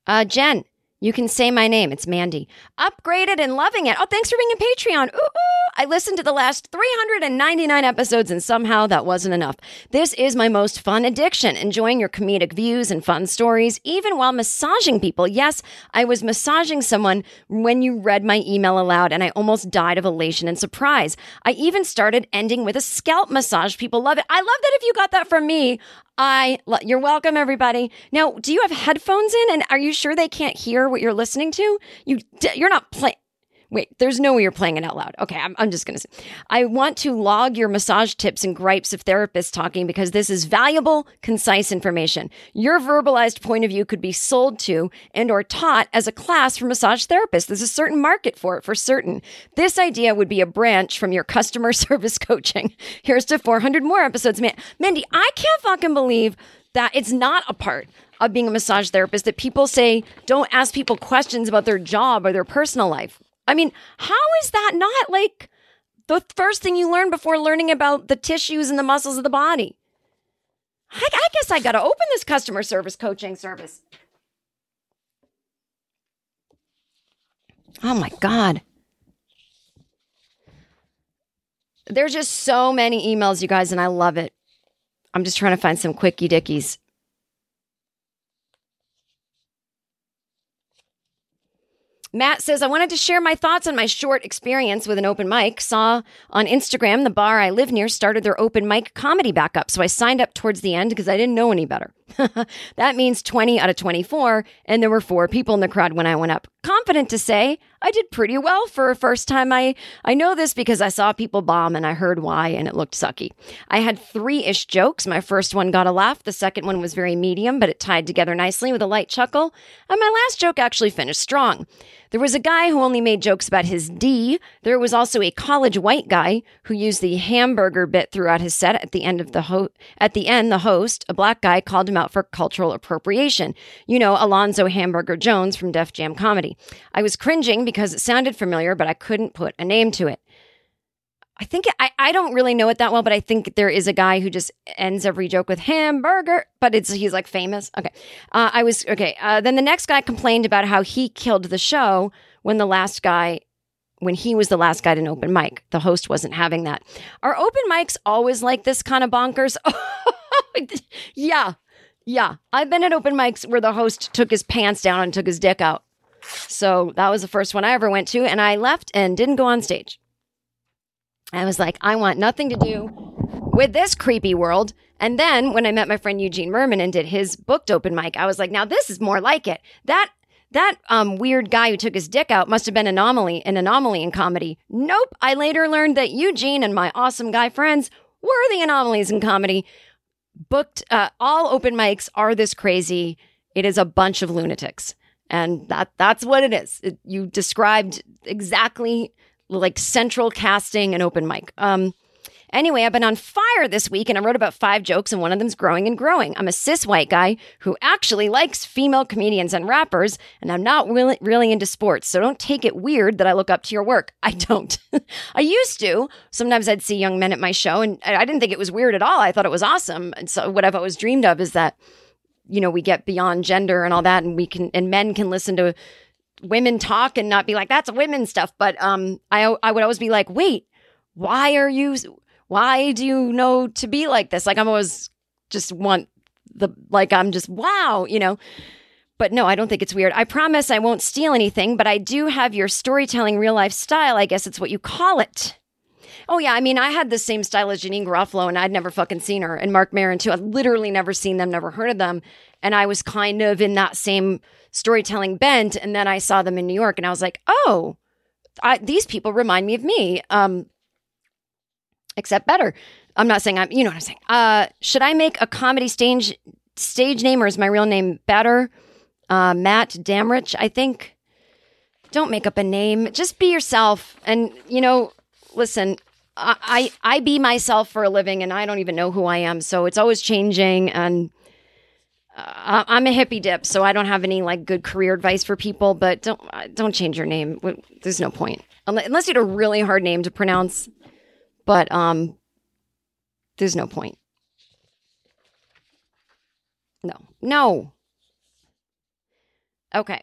Uh, Jen, You can say my name. It's Mandy. Upgraded and loving it. Oh, thanks for being a Patreon. Ooh, ooh. I listened to the last 399 episodes and somehow that wasn't enough. This is my most fun addiction, enjoying your comedic views and fun stories, even while massaging people. Yes, I was massaging someone when you read my email aloud and I almost died of elation and surprise. I even started ending with a scalp massage. People love it. I love that if you got that from me, I lo- you're welcome everybody. Now, do you have headphones in and are you sure they can't hear what you're listening to? You you're not playing Wait, there's no way you're playing it out loud. Okay, I'm, I'm just going to say. I want to log your massage tips and gripes of therapists talking because this is valuable, concise information. Your verbalized point of view could be sold to and or taught as a class for massage therapists. There's a certain market for it, for certain. This idea would be a branch from your customer service coaching. Here's to 400 more episodes. Man, Mandy, I can't fucking believe that it's not a part of being a massage therapist that people say don't ask people questions about their job or their personal life. I mean, how is that not like the first thing you learn before learning about the tissues and the muscles of the body? I, I guess I got to open this customer service coaching service. Oh my God. There's just so many emails, you guys, and I love it. I'm just trying to find some quickie dickies. Matt says, I wanted to share my thoughts on my short experience with an open mic. Saw on Instagram the bar I live near started their open mic comedy back up. So I signed up towards the end because I didn't know any better. that means 20 out of 24, and there were four people in the crowd when I went up. Confident to say I did pretty well for a first time. I, I know this because I saw people bomb and I heard why, and it looked sucky. I had three ish jokes. My first one got a laugh, the second one was very medium, but it tied together nicely with a light chuckle, and my last joke actually finished strong. There was a guy who only made jokes about his D. There was also a college white guy who used the hamburger bit throughout his set. At the end of the ho- at the end, the host, a black guy, called him out for cultural appropriation. You know, Alonzo Hamburger Jones from Def Jam Comedy. I was cringing because it sounded familiar, but I couldn't put a name to it. I think I, I don't really know it that well, but I think there is a guy who just ends every joke with hamburger, but it's he's like famous. Okay, uh, I was okay. Uh, then the next guy complained about how he killed the show when the last guy, when he was the last guy to an open mic. The host wasn't having that. Are open mics always like this kind of bonkers? yeah, yeah. I've been at open mics where the host took his pants down and took his dick out. So that was the first one I ever went to, and I left and didn't go on stage. I was like, I want nothing to do with this creepy world. And then when I met my friend Eugene Mirman and did his booked open mic, I was like, now this is more like it. That that um, weird guy who took his dick out must have been anomaly, an anomaly in comedy. Nope. I later learned that Eugene and my awesome guy friends were the anomalies in comedy. Booked uh, all open mics are this crazy. It is a bunch of lunatics, and that that's what it is. It, you described exactly like central casting and open mic. Um, anyway, I've been on fire this week and I wrote about five jokes and one of them's growing and growing. I'm a cis white guy who actually likes female comedians and rappers, and I'm not really, really into sports. So don't take it weird that I look up to your work. I don't. I used to. Sometimes I'd see young men at my show and I didn't think it was weird at all. I thought it was awesome. And so what I've always dreamed of is that, you know, we get beyond gender and all that and we can, and men can listen to women talk and not be like that's women stuff. But um i i would always be like wait why are you why do you know to be like this? Like i'm always just want the like i'm just wow you know? But no i don't think it's weird. I promise i won't steal anything but i do have your storytelling real life style i guess it's what you call it Oh yeah, I mean, I had the same style as Janeane Garofalo, and I'd never fucking seen her, and Marc Maron too. I'd literally never seen them, never heard of them, and I was kind of in that same storytelling bent. And then I saw them in New York, and I was like, oh, I, these people remind me of me, um, except better. I'm not saying I'm, you know what I'm saying. Uh, should I make a comedy stage stage name, or is my real name better? Uh, Matt Damrich, I think. Don't make up a name. Just be yourself, and you know, listen. I, I be myself for a living and I don't even know who I am. So it's always changing. And uh, I'm a hippie dip, so I don't have any like good career advice for people. But don't don't change your name. There's no point unless you had a really hard name to pronounce. But um, there's no point. No, no. Okay.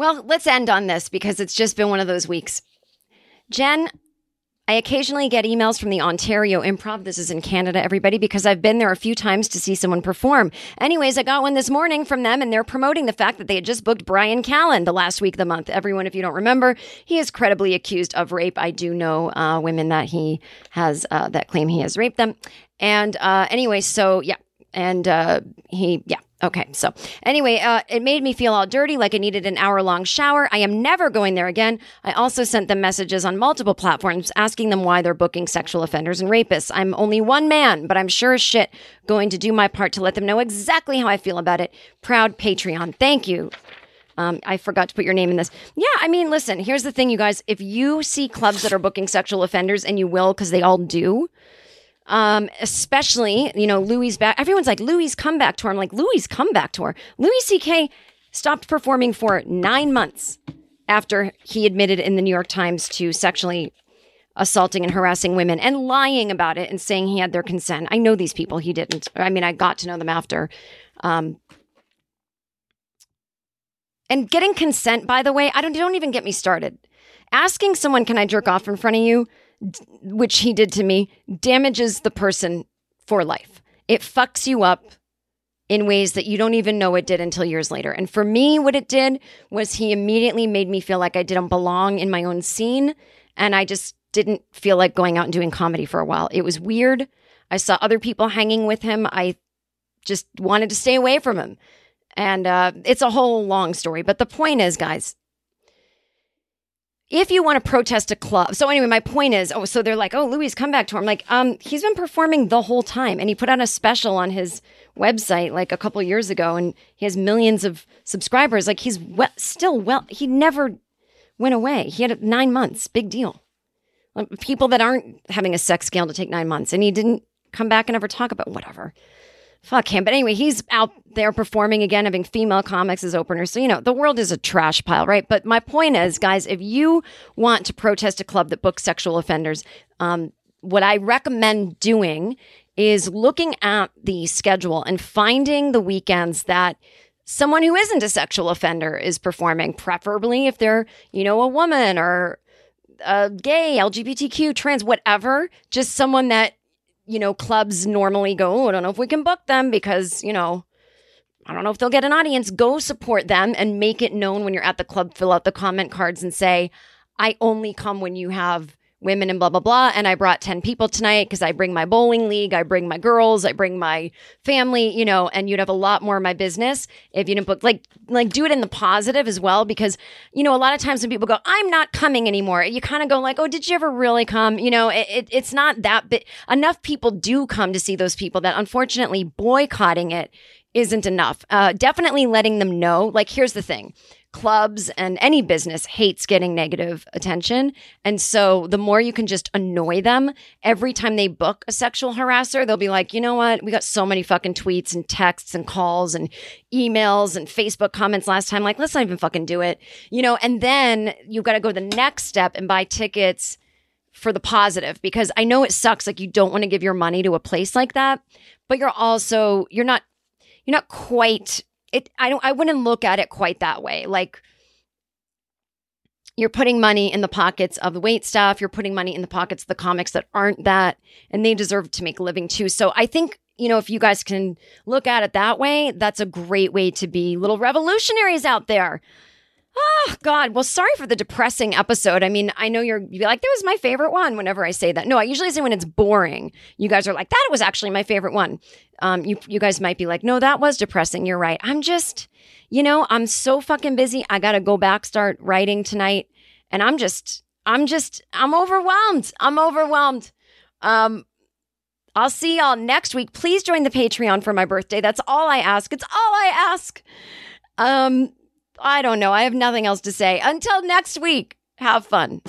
Well, let's end on this because it's just been one of those weeks. Jen, I occasionally get emails from the Ontario Improv. This is in Canada, everybody, because I've been there a few times to see someone perform. Anyways, I got one this morning from them, and they're promoting the fact that they had just booked Bryan Callen the last week of the month. Everyone, if you don't remember, he is credibly accused of rape. I do know uh, women that he has uh, that claim he has raped them. And uh, anyway, so yeah, and uh, he yeah Okay, so anyway, uh, it made me feel all dirty, like I needed an hour long shower. I am never going there again. I also sent them messages on multiple platforms asking them why they're booking sexual offenders and rapists. I'm only one man, but I'm sure as shit going to do my part to let them know exactly how I feel about it. Proud Patreon. Thank you. Um, I forgot to put your name in this. Yeah, I mean, listen, here's the thing, you guys. If you see clubs that are booking sexual offenders, and you will because they all do, um, especially, you know, Louis back. Everyone's like, Louis comeback tour. I'm like, Louis comeback tour. Louis C.K. stopped performing for nine months after he admitted in the New York Times to sexually assaulting and harassing women and lying about it and saying he had their consent. I know these people. He didn't. I mean, I got to know them after. Um, and getting consent, by the way, I don't don't even get me started. Asking someone, "Can I jerk off in front of you?" Which he did to me, damages the person for life. It fucks you up in ways that you don't even know it did until years later. And for me, what it did was he immediately made me feel like I didn't belong in my own scene. And I just didn't feel like going out and doing comedy for a while. It was weird. I saw other people hanging with him. I just wanted to stay away from him. And uh, it's a whole long story. But the point is, guys, if you want to protest a club. So anyway, my point is, oh, so they're like, oh, Louis come back to him. Like, um, he's been performing the whole time, and he put out a special on his website like a couple years ago, and he has millions of subscribers. Like, he's we- still well. He never went away. He had nine months. Big deal. People that aren't having a sex scale to take nine months, and he didn't come back and ever talk about whatever fuck him. But anyway, he's out there performing again, having female comics as openers. So, you know, the world is a trash pile, right? But my point is, guys, if you want to protest a club that books sexual offenders, um, what I recommend doing is looking at the schedule and finding the weekends that someone who isn't a sexual offender is performing, preferably if they're, you know, a woman or a gay, LGBTQ, trans, whatever, just someone that you know, clubs normally go, oh, I don't know if we can book them because, you know, I don't know if they'll get an audience. Go support them and make it known when you're at the club. Fill out the comment cards and say, I only come when you have women and blah blah blah. And i brought 10 people tonight because i bring my bowling league i bring my girls i bring my family you know and you'd have a lot more of my business if you didn't book like like do it in the positive as well because you know a lot of times when people go i'm not coming anymore you kind of go like oh did you ever really come? You know it, it, it's not that bit enough people do come to see those people that unfortunately boycotting it isn't enough uh, definitely letting them know like here's the thing clubs and any business hates getting negative attention. And so the more you can just annoy them every time they book a sexual harasser, they'll be like, you know what? We got so many fucking tweets and texts and calls and emails and Facebook comments last time. Like, let's not even fucking do it. You know, and then you've got to go the next step and buy tickets for the positive because I know it sucks. Like you don't want to give your money to a place like that, but you're also, you're not, you're not quite it I don't I wouldn't look at it quite that way. Like you're putting money in the pockets of the wait staff, you're putting money in the pockets of the comics that aren't that and they deserve to make a living too. So I think you know, if you guys can look at it that way, that's a great way to be little revolutionaries out there. Oh God. Well, sorry for the depressing episode. I mean, I know you're you're like, that was my favorite one whenever I say that. No, I usually say when it's boring. You guys are like, that was actually my favorite one. Um, you you guys might be like, no, that was depressing. You're right. I'm just, you know, I'm so fucking busy. I gotta go back, start writing tonight. And I'm just, I'm just, I'm overwhelmed. I'm overwhelmed. Um, I'll see y'all next week. Please join the Patreon for my birthday. That's all I ask. It's all I ask. Um, I don't know. I have nothing else to say. Until next week, have fun.